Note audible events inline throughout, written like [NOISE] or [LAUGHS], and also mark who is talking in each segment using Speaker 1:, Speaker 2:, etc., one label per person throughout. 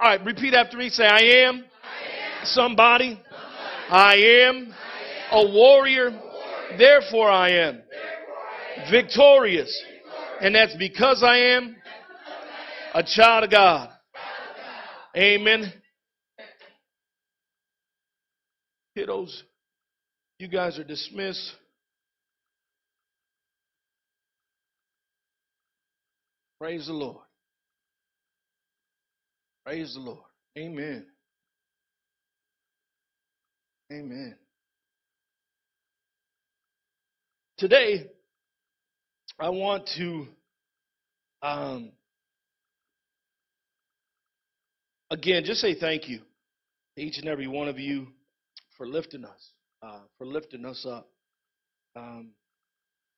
Speaker 1: All right, repeat after me. Say, I am, somebody. I am a warrior. Therefore, I am victorious. And that's because I am a child of God. Amen. Kiddos, you guys are dismissed. Praise the Lord. Praise the Lord. Amen. Amen. Today, I want to um, again just say thank you to each and every one of you for lifting us, uh, for lifting us up. Um,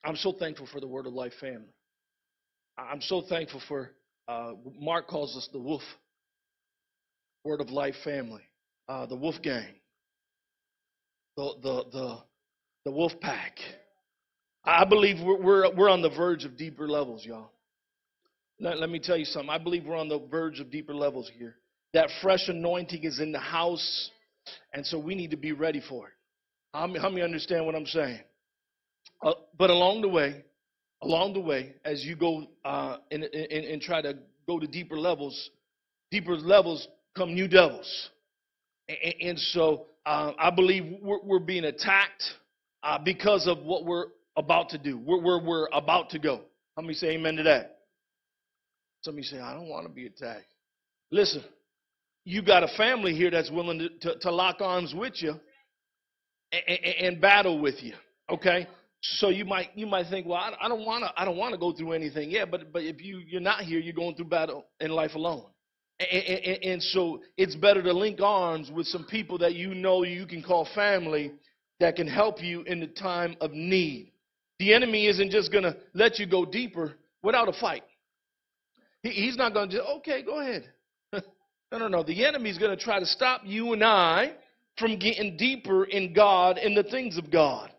Speaker 1: I'm so thankful for the Word of Life family. I'm so thankful for uh, Mark calls us the Wolf Word of Life family, uh, the Wolf Gang, the the the the Wolf Pack. I believe we're, we're, we're on the verge of deeper levels, y'all. Let, let me tell you something. I believe we're on the verge of deeper levels here. That fresh anointing is in the house, and so we need to be ready for it. How many, how many understand what I'm saying? Uh, but along the way, along the way, as you go uh, and, and, and try to go to deeper levels, deeper levels come new devils. And, and so uh, I believe we're, we're being attacked uh, because of what we're about to do. We're, we're, we're about to go. How many say amen to that? Some of you say, I don't want to be attacked. Listen, you got a family here that's willing to, to, to lock arms with you and, and, and, battle with you. Okay? So you might you might think, well, I, I don't want to I don't want to go through anything. Yeah, but but if you you're not here, you're going through battle in life alone. And, and, and, so it's better to link arms with some people that you know you can call family that can help you in the time of need. The enemy isn't just going to let you go deeper without a fight. He, he's not going to just, okay, go ahead. [LAUGHS] no, no, no. The enemy is going to try to stop you and I from getting deeper in God and the things of God.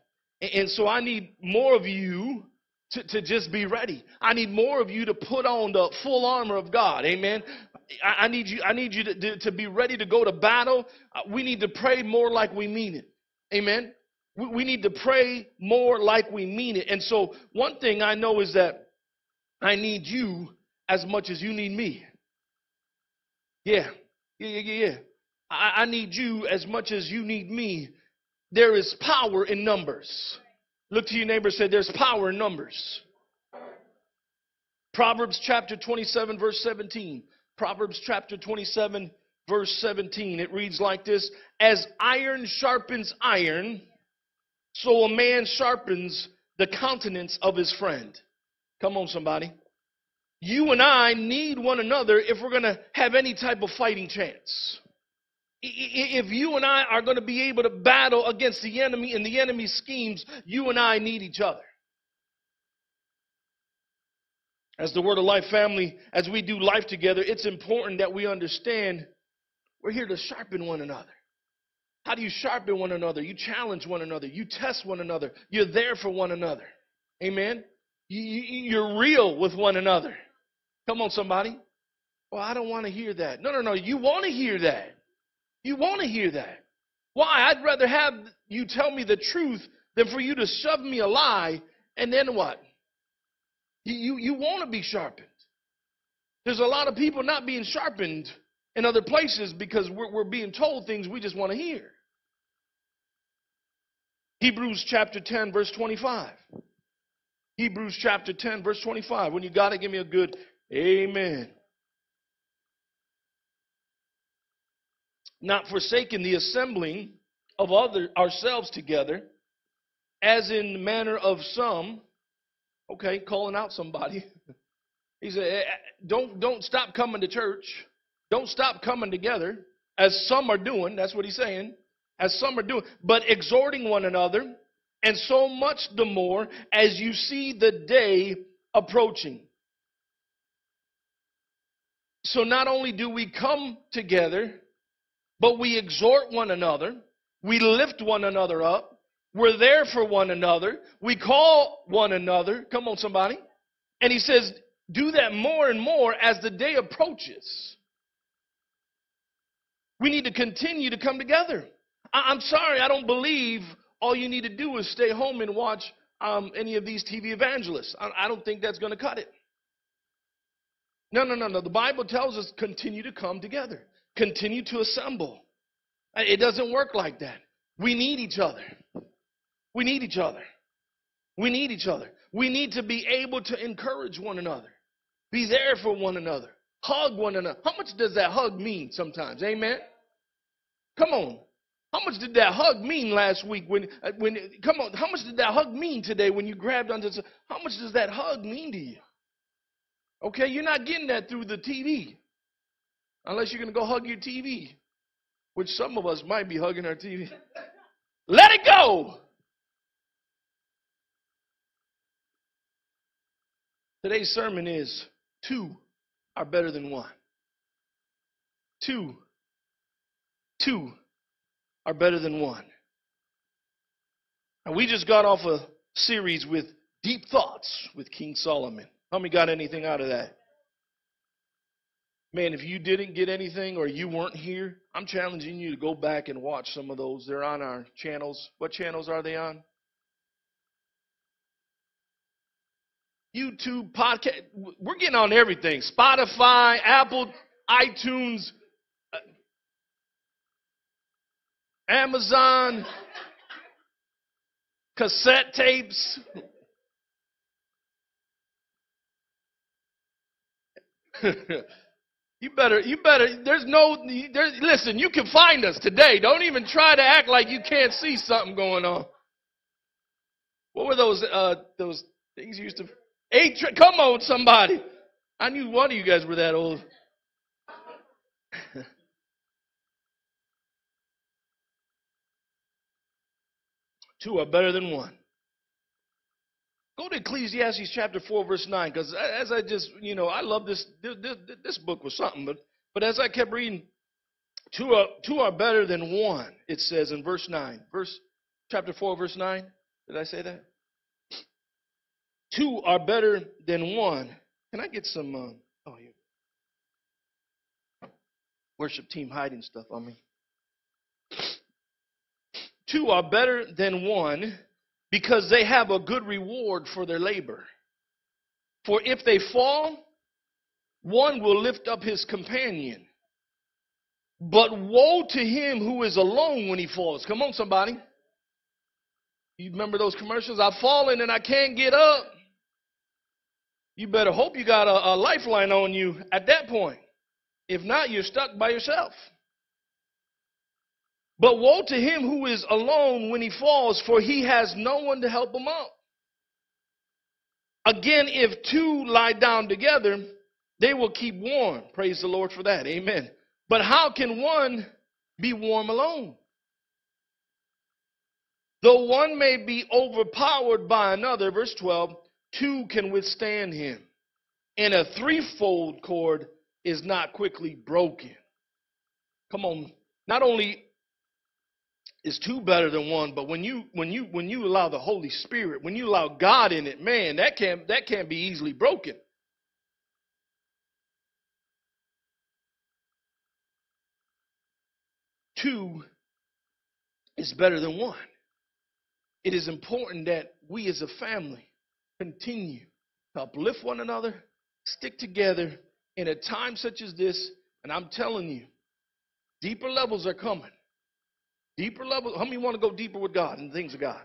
Speaker 1: And, and so I need more of you to, to just be ready. I need more of you to put on the full armor of God. Amen. I, I need you, I need you to, to, to, be ready to go to battle. Uh, we need to pray more like we mean it. Amen. We, we need to pray more like we mean it. And so, one thing I know is that I need you as much as you need me. Yeah, yeah, yeah, yeah. I, I need you as much as you need me. There is power in numbers. Look to your neighbor say, There's power in numbers. Proverbs chapter 27, verse 17. Proverbs chapter 27, verse 17. It reads like this As iron sharpens iron, so a man sharpens the countenance of his friend. Come on, somebody. You and I need one another if we're going to have any type of fighting chance. If you and I are going to be able to battle against the enemy and the enemy's schemes, you and I need each other. As the Word of Life family, as we do life together, it's important that we understand we're here to sharpen one another. How do you sharpen one another? You challenge one another. You test one another. You're there for one another. Amen. You, are real with one another. Come on, somebody. Well, I don't want to hear that. No, no, no. You want to hear that. You want to hear that. Why? I'd rather have you tell me the truth than for you to shove me a lie and then what? You, you, want to be sharpened. There's a lot of people not being sharpened in other places because we're, we're being told things we just want to hear. Hebrews chapter 10, verse 25. Hebrews chapter 10, verse 25. When you got it, give me a good amen. Not forsaking the assembling of other ourselves together, as in the manner of some. Okay, calling out somebody. [LAUGHS] He said, eh, eh, "Don't don't stop coming to church." Don't stop coming together, as some are doing. That's what he's saying. As some are doing, but exhorting one another, and so much the more as you see the day approaching. So not only do we come together, but we exhort one another, we lift one another up, we're there for one another, we call one another. Come on, somebody. And he says, do that more and more as the day approaches. We need to continue to come together. I, am sorry, I don't believe all you need to do is stay home and watch um, any of these TV evangelists. I, I don't think that's going to cut it. No, no, no, no. The Bible tells us continue to come together, continue to assemble. It doesn't work like that. We need each other. We need each other. We need each other. We need to be able to encourage one another, be there for one another, hug one another. How much does that hug mean sometimes? Amen? Come on. How much did that hug mean last week? When, uh, when, come on, how much did that hug mean today when you grabbed onto? How much does that hug mean to you? Okay, you're not getting that through the TV, unless you're going to go hug your TV, which some of us might be hugging our TV. Let it go. Today's sermon is two are better than one. Two. Two are better than one. And we just got off a series with deep thoughts with King Solomon. How many got anything out of that? Man, if you didn't get anything or you weren't here, I'm challenging you to go back and watch some of those. They're on our channels. What channels are they on? YouTube, podcast. We're getting on everything Spotify, Apple, iTunes, uh, Amazon, cassette tapes. [LAUGHS] you better, you better, there's no, there's, listen, you can find us today. Don't even try to act like you can't see something going on. What were those, uh, those things you used to, eight, tra- come on, somebody. I knew one of you guys were that old. [LAUGHS] Two are better than one. Go to Ecclesiastes chapter 4, verse 9, because as I just, you know, I love this, this, this book was something, but, but as I kept reading, two are, two are better than one, it says in verse 9. Verse, chapter 4, verse 9. Did I say that? Two are better than one. Can I get some, uh, oh, here. Worship team hiding stuff on me. Two are better than one because they have a good reward for their labor. For if they fall, one will lift up his companion. But woe to him who is alone when he falls. Come on, somebody. You remember those commercials? I've fallen and I can't get up. You better hope you got a, a lifeline on you at that point. If not, you're stuck by yourself. But woe to him who is alone when he falls, for he has no one to help him up. Again, if two lie down together, they will keep warm. Praise the Lord for that. Amen. But how can one be warm alone? Though one may be overpowered by another, verse 12, two can withstand him. And a threefold cord is not quickly broken. Come on. Not only is two better than one but when you when you when you allow the holy spirit when you allow god in it man that can't that can't be easily broken two is better than one it is important that we as a family continue to uplift one another stick together in a time such as this and i'm telling you deeper levels are coming Deeper levels. How many want to go deeper with God and things of God?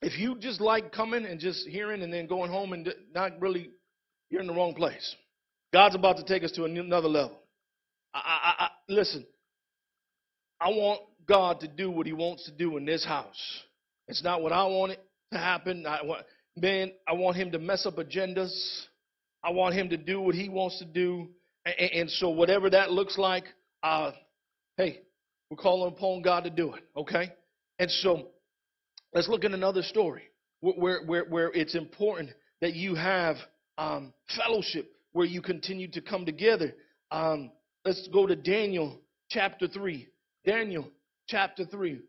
Speaker 1: If you just like coming and just hearing and then going home and not really, you're in the wrong place. God's about to take us to another level. I, I, I, listen, I want God to do what He wants to do in this house. It's not what I want it to happen. I want, man, I want Him to mess up agendas. I want Him to do what He wants to do. And, and so, whatever that looks like, uh, hey, we're calling upon God to do it, okay? And so, let's look at another story where, where, where it's important that you have um, fellowship, where you continue to come together. Um, let's go to Daniel chapter 3. Daniel chapter 3.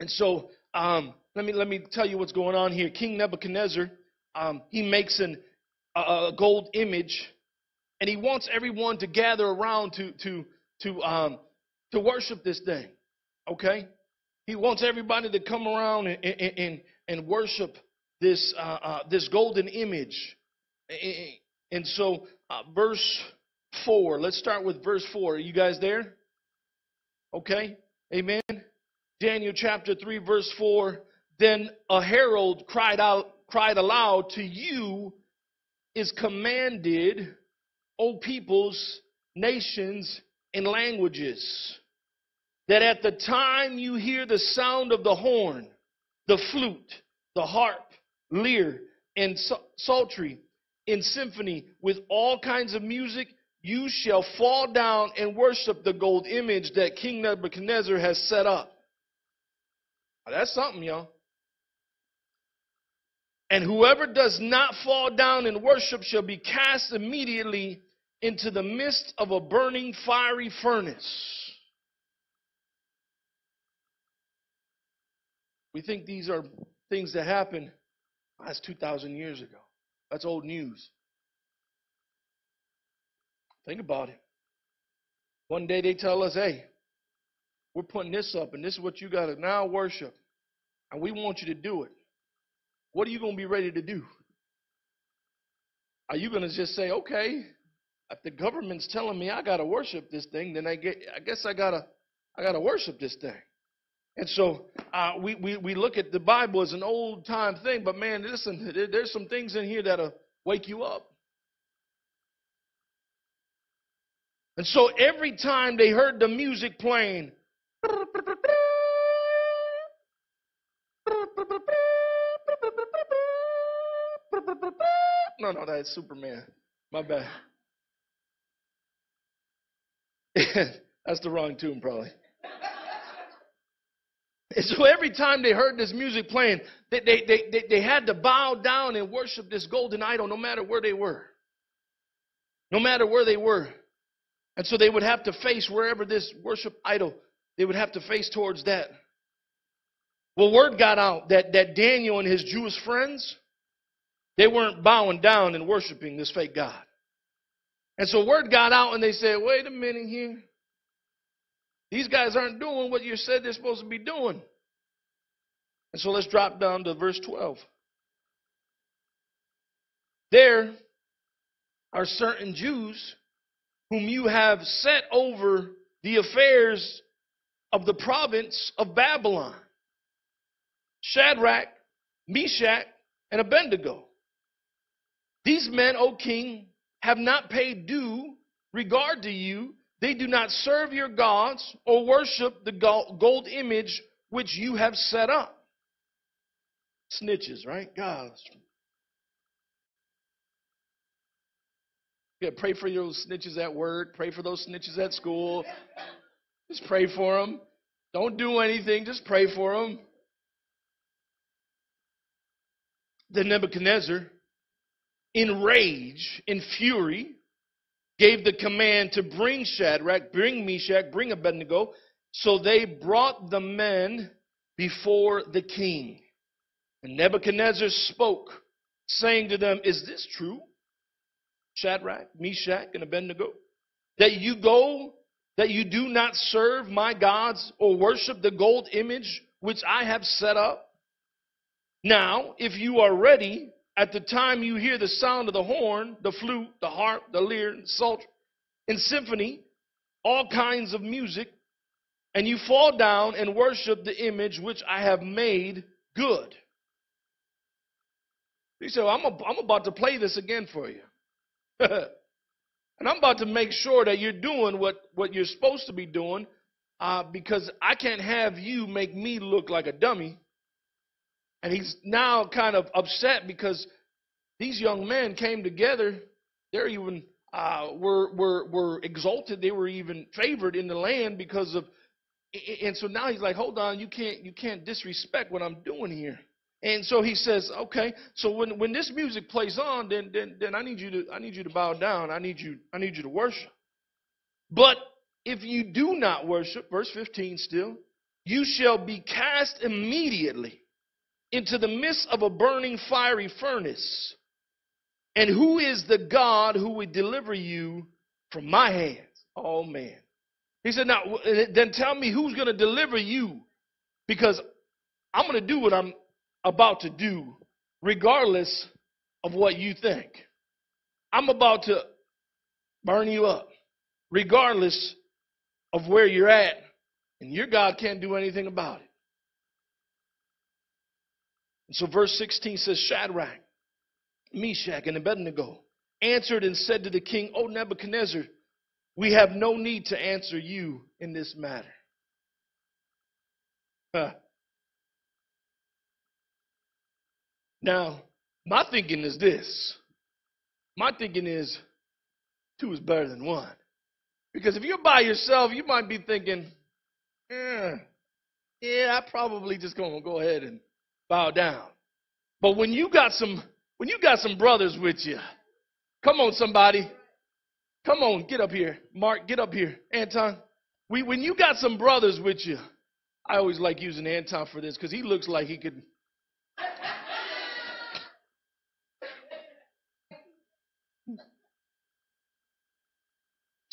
Speaker 1: And so, um, let me let me tell you what's going on here. King Nebuchadnezzar, um, he makes an, a, a gold image and he wants everyone to gather around to to to um to worship this thing. Okay, he wants everybody to come around and and and, worship this uh, uh, this golden image. And so, uh, verse four. Let's start with verse four. Are you guys there? Okay, Amen. Daniel chapter three, verse four. Then a herald cried out, cried aloud, "To you is commanded, O peoples, nations, and languages." that at the time you hear the sound of the horn, the flute, the harp, lyre, and psaltery in symphony with all kinds of music, you shall fall down and worship the gold image that King Nebuchadnezzar has set up. Now, that's something, y'all. And whoever does not fall down and worship shall be cast immediately into the midst of a burning fiery furnace. We think these are things that happened. That's 2,000 years ago. That's old news. Think about it. One day they tell us, hey, we're putting this up, and this is what you got to now worship. And we want you to do it. What are you going to be ready to do? Are you going to just say, okay, if the government's telling me I got to worship this thing, then I get, I guess I got to, I got to worship this thing. And so uh, we, we, we look at the Bible as an old time thing, but man, listen, there's some things in here that'll wake you up. And so every time they heard the music playing, no, no, that's Superman. My bad. [LAUGHS] that's the wrong tune, probably. And so every time they heard this music playing, they, they, they, they, had to bow down and worship this golden idol no matter where they were. No matter where they were. And so they would have to face wherever this worship idol, they would have to face towards that. Well, word got out that, that Daniel and his Jewish friends, they weren't bowing down and worshiping this fake God. And so word got out and they said, wait a minute here. These guys aren't doing what you said they're supposed to be doing. And so let's drop down to verse 12. There are certain Jews whom you have set over the affairs of the province of Babylon Shadrach, Meshach, and Abednego. These men, O king, have not paid due regard to you they do not serve your gods or worship the gold image which you have set up. Snitches, right? Gosh. Yeah, pray for those snitches at work. Pray for those snitches at school. Just pray for them. Don't do anything. Just pray for them. Then Nebuchadnezzar, in rage, in fury, gave the command to bring Shadrach, bring Meshach, bring Abednego. So they brought the men before the king. And Nebuchadnezzar spoke, saying to them, Is this true, Shadrach, Meshach, and Abednego? That you go, that you do not serve my gods or worship the gold image which I have set up? Now, if you are ready, at the time you hear the sound of the horn, the flute, the harp, the lyre, and psaltery, and symphony, all kinds of music, and you fall down and worship the image which I have made good. He said, well, I'm, a, I'm about to play this again for you. [LAUGHS] and I'm about to make sure that you're doing what, what you're supposed to be doing uh, because I can't have you make me look like a dummy. And he's now kind of upset because these young men came together. They're even uh, were were were exalted. They were even favored in the land because of. And so now he's like, hold on, you can't you can't disrespect what I'm doing here. And so he says, okay. So when when this music plays on, then then then I need you to I need you to bow down. I need you I need you to worship. But if you do not worship, verse 15 still, you shall be cast immediately into the midst of a burning fiery furnace. And who is the God who would deliver you from my hands? Oh, man. He said, Now, then tell me who's going to deliver you because I'm going to do what I'm about to do, regardless of what you think. I'm about to burn you up, regardless of where you're at, and your God can't do anything about it. And so, verse 16 says, Shadrach, Meshach, and Abednego answered and said to the king, O Nebuchadnezzar, we have no need to answer you in this matter. Huh. Now, my thinking is this. My thinking is two is better than one. Because if you're by yourself, you might be thinking, eh, yeah, I probably just gonna go ahead and bow down. But when you got some when you got some brothers with you, come on somebody. Come on, get up here. Mark, get up here. Anton. We, when you got some brothers with you, I always like using Anton for this because he looks like he could.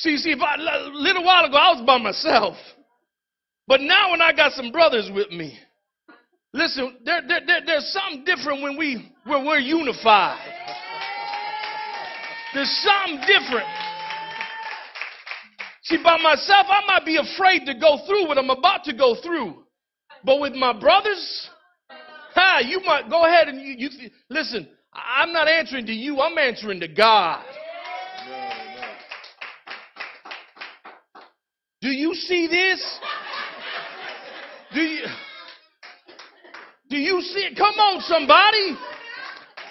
Speaker 1: See, see, if I, a little while ago I was by myself, but now when I got some brothers with me, listen, there, there, there, there's something different when we when we're unified. There's something different. See, by myself, I might be afraid to go through what I'm about to go through. But with my brothers, ha, you might go ahead and you, you listen. I'm not answering to you, I'm answering to God. Do you see this? Do you Do you see it? Come on, somebody.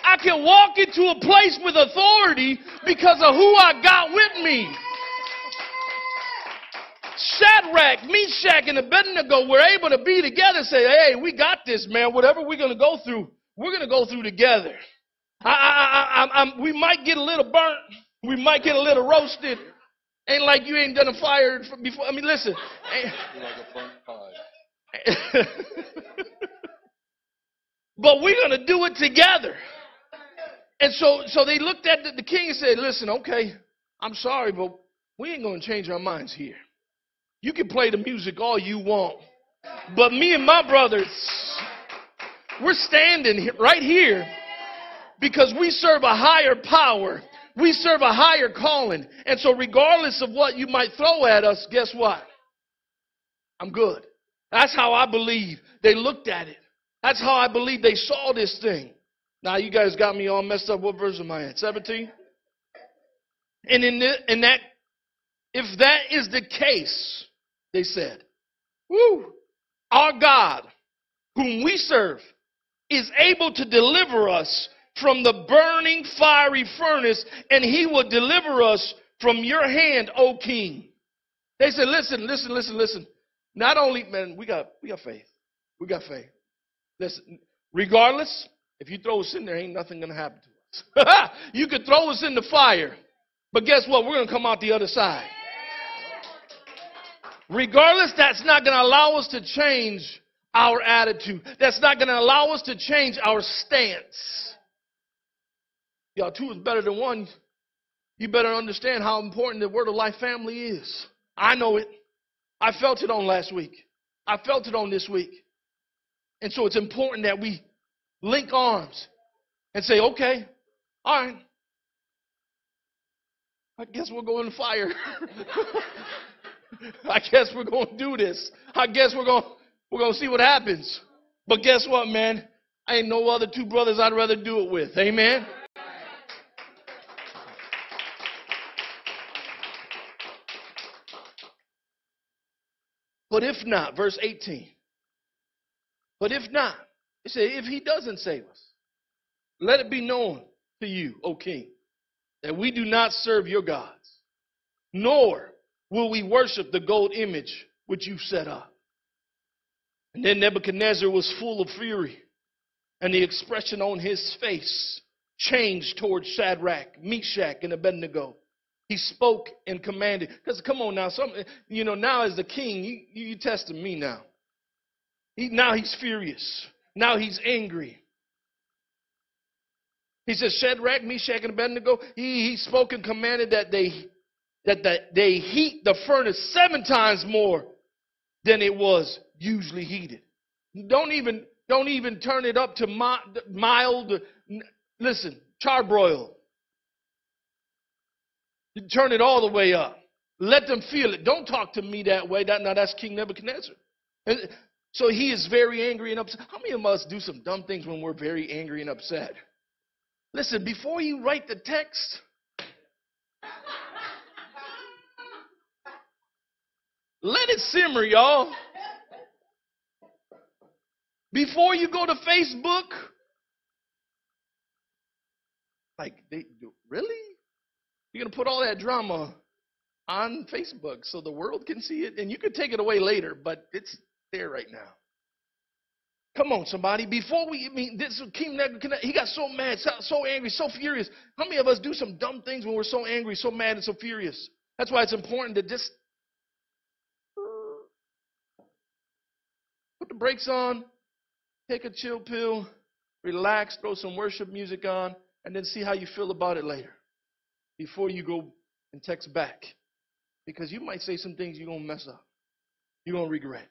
Speaker 1: I can walk into a place with authority because of who I got with me. Shadrach, Meshach, and Abednego were able to be together say, hey, we got this, man. Whatever we're going to go through, we're going to go through together. I, I, I, we might get a little burnt. We might get a little roasted. Ain't like you ain't done a fire before. I mean, listen. like a burnt pie. [LAUGHS] but we're going to do it together. And so, so they looked at the, the king and said, listen, okay, I'm sorry, but we ain't going to change our minds here. You can play the music all you want. But me and my brothers, we're standing right here because we serve a higher power. We serve a higher calling. And so, regardless of what you might throw at us, guess what? I'm good. That's how I believe they looked at it. That's how I believe they saw this thing. Now, you guys got me all messed up. What verse am I at? 17? And in, the, in that, if that is the case, they said. Woo! Our God, whom we serve, is able to deliver us from the burning fiery furnace, and he will deliver us from your hand, O king. They said, listen, listen, listen, listen. Not only, man, we got we got faith. We got faith. Listen, regardless, if you throw us in there, ain't nothing gonna happen to us. [LAUGHS] you could throw us in the fire, but guess what? We're gonna come out the other side. Regardless, that's not to allow us to change our attitude. That's not to allow us to change our stance. Y'all, two is better than one. You better understand how important the Word of Life family is. I know it. I felt it on last week. I felt it on this week. And so it's important that we link arms and say, okay, all right. I guess we'll go in the fire. [LAUGHS] I guess we're going to do this. I guess we're going we're going to see what happens. But guess what, man? I ain't no other two brothers I'd rather do it with. Amen. But if not, verse 18. But if not, it said, if he doesn't save us, let it be known to you, O king, that we do not serve your gods, nor will we worship the gold image which you set up? And then Nebuchadnezzar was full of fury, and the expression on his face changed towards Shadrach, Meshach, and Abednego. He spoke and commanded. Because come on now, some you know now as the king, you you testing me now. He, now he's furious. Now he's angry. He says, Shadrach, Meshach, and Abednego, he, he spoke and commanded that they that the, they heat the furnace seven times more than it was usually heated. Don't even don't even turn it up to mild. Listen, charbroil. You turn it all the way up. Let them feel it. Don't talk to me that way. That, now that's King Nebuchadnezzar. So he is very angry and upset. How many of us do some dumb things when we're very angry and upset? Listen, before you write the text, let it simmer, y'all. Before you go to Facebook, like they really? You're gonna put all that drama on Facebook so the world can see it, and you can take it away later, but it's there right now. Come on, somebody. Before we, I mean, this King Nebuchadnezzar, he got so mad, so, so angry, so furious. How many of us do some dumb things when we're so angry, so mad, and so furious? That's why it's important to just put the brakes on, take a chill pill, relax, throw some worship music on, and then see how you feel about it later before you go and text back. Because you might say some things you're going to mess up. You're going to regret.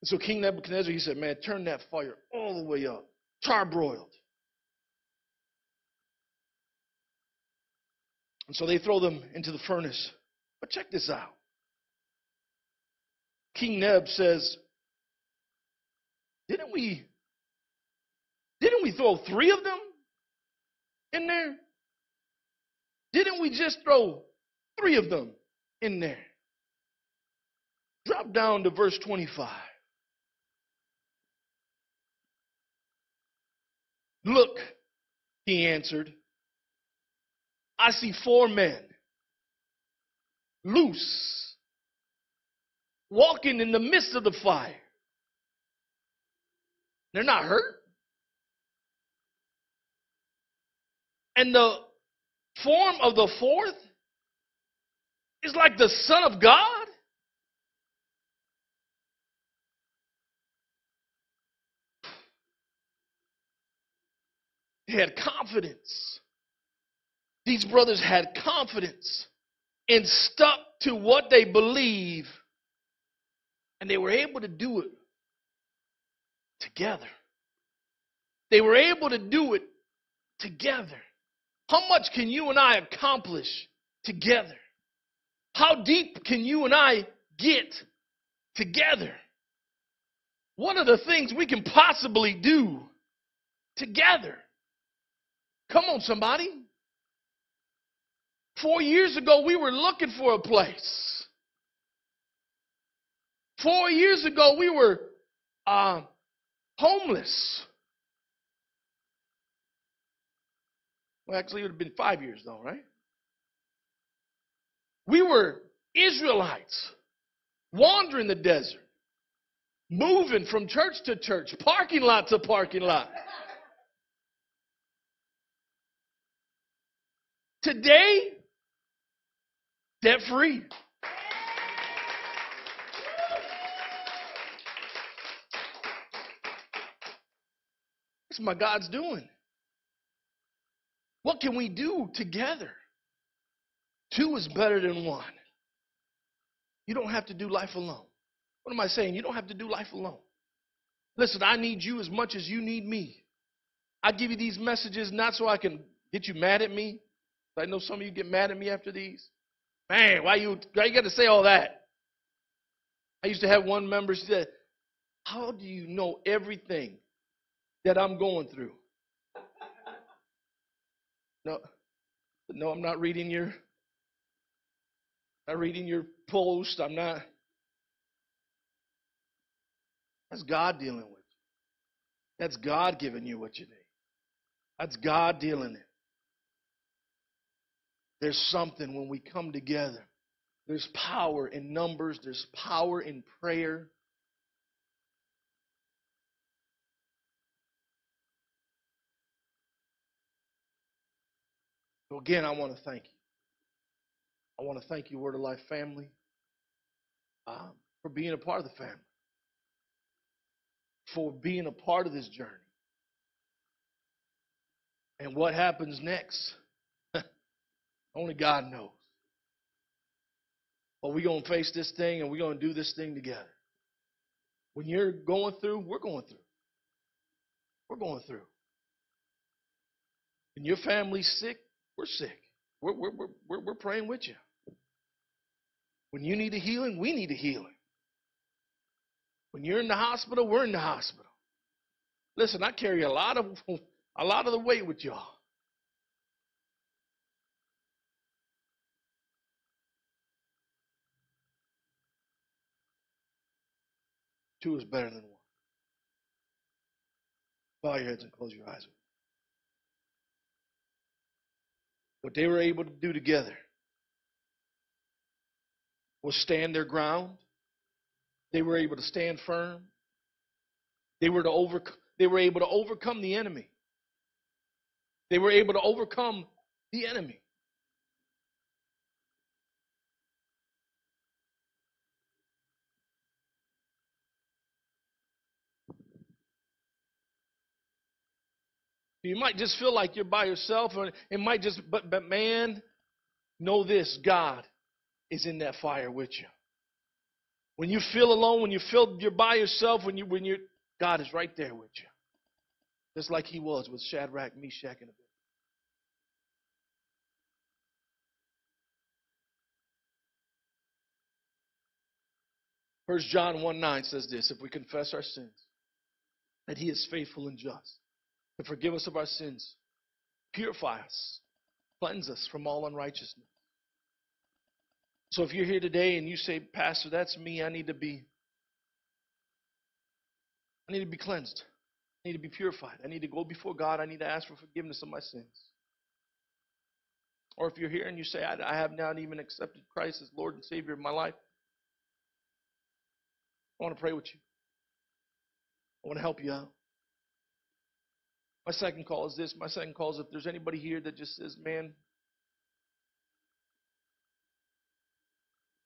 Speaker 1: And so King Nebuchadnezzar, he said, man, turn that fire all the way up, charbroiled. And so they throw them into the furnace. But check this out. King Neb says, didn't we didn't we throw three of them in there? Didn't we just throw three of them in there? Drop down to verse 25. Look, he answered, I see four men loose, walking in the midst of the fire. They're not hurt. And the form of the fourth is like the Son of God. They had confidence. These brothers had confidence and stuck to what they believe, and they were able to do it together. They were able to do it together. How much can you and I accomplish together? How deep can you and I get together? What are the things we can possibly do together? Come on, somebody. Four years ago, we were looking for a place. Four years ago, we were uh, homeless. Well, actually, it would have been five years, though, right? We were Israelites wandering the desert, moving from church to church, parking lot to parking lot. Today, debt free. That's what God's doing. What can we do together? Two is better than one. You don't have to do life alone. What am I saying? You don't have to do life alone. Listen, I need you as much as you need me. I give you these messages not so I can get you mad at me. I know some of you get mad at me after these. Man, why you why you got to say all that? I used to have one member said, "How do you know everything that I'm going through?" No, no, I'm not reading your not reading your post. I'm not. That's God dealing with you. That's God giving you what you need. That's God dealing it. There's something when we come together. There's power in numbers, there's power in prayer. So, again, I want to thank you. I want to thank you, Word of Life family, um, for being a part of the family, for being a part of this journey. And what happens next? [LAUGHS] Only God knows. But we're going to face this thing and we're going to do this thing together. When you're going through, we're going through. We're going through. And your family's sick, we're sick. We're, we're, we're, we're, praying with you. When you need a healing, we need a healing. When you're in the hospital, we're in the hospital. Listen, I carry a lot of [LAUGHS] a lot of the weight with y'all. Two is better than one. Bow your heads and close your eyes. What they were able to do together was stand their ground. They were able to stand firm. They were to over, they were able to overcome the enemy. They were able to overcome the enemy. You might just feel like you're by yourself, or it might just, but, but man, know this God is in that fire with you. When you feel alone, when you feel you're by yourself, when you when you're God is right there with you. Just like he was with Shadrach, Meshach, and Abednego. First John 1 9 says this if we confess our sins, that he is faithful and just to forgive us of our sins, purify us, cleanse us from all unrighteousness. So if you're here today and you say, Pastor, that's me, I need to be I need to be cleansed. I need to be purified. I need to go before God. I need to ask for forgiveness of my sins. Or if you're here and you say, I, I have not even accepted Christ as Lord and Savior of my life, I want to pray with you. I want to help you out. My second call is this. My second call is if there's anybody here that just says, man,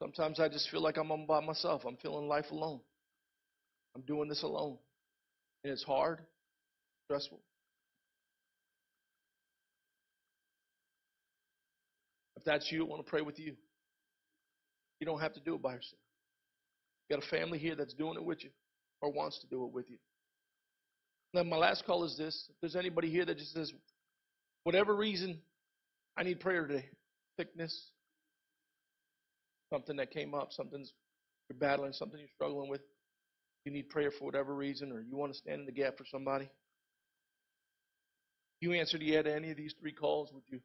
Speaker 1: sometimes I just feel like I'm on by myself. I'm feeling life alone. I'm doing this alone. And it's hard, stressful. If that's you, I want to pray with you. You don't have to do it by yourself. You got a family here that's doing it with you or wants to do it with you. Then my last call is this. If there's anybody here that just says, whatever reason, I need prayer today. Sickness, something that came up, something's you're battling, something you're struggling with. You need prayer for whatever reason, or you want to stand in the gap for somebody. You answered yeah to any of these three calls. Would you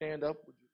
Speaker 1: stand up? Would you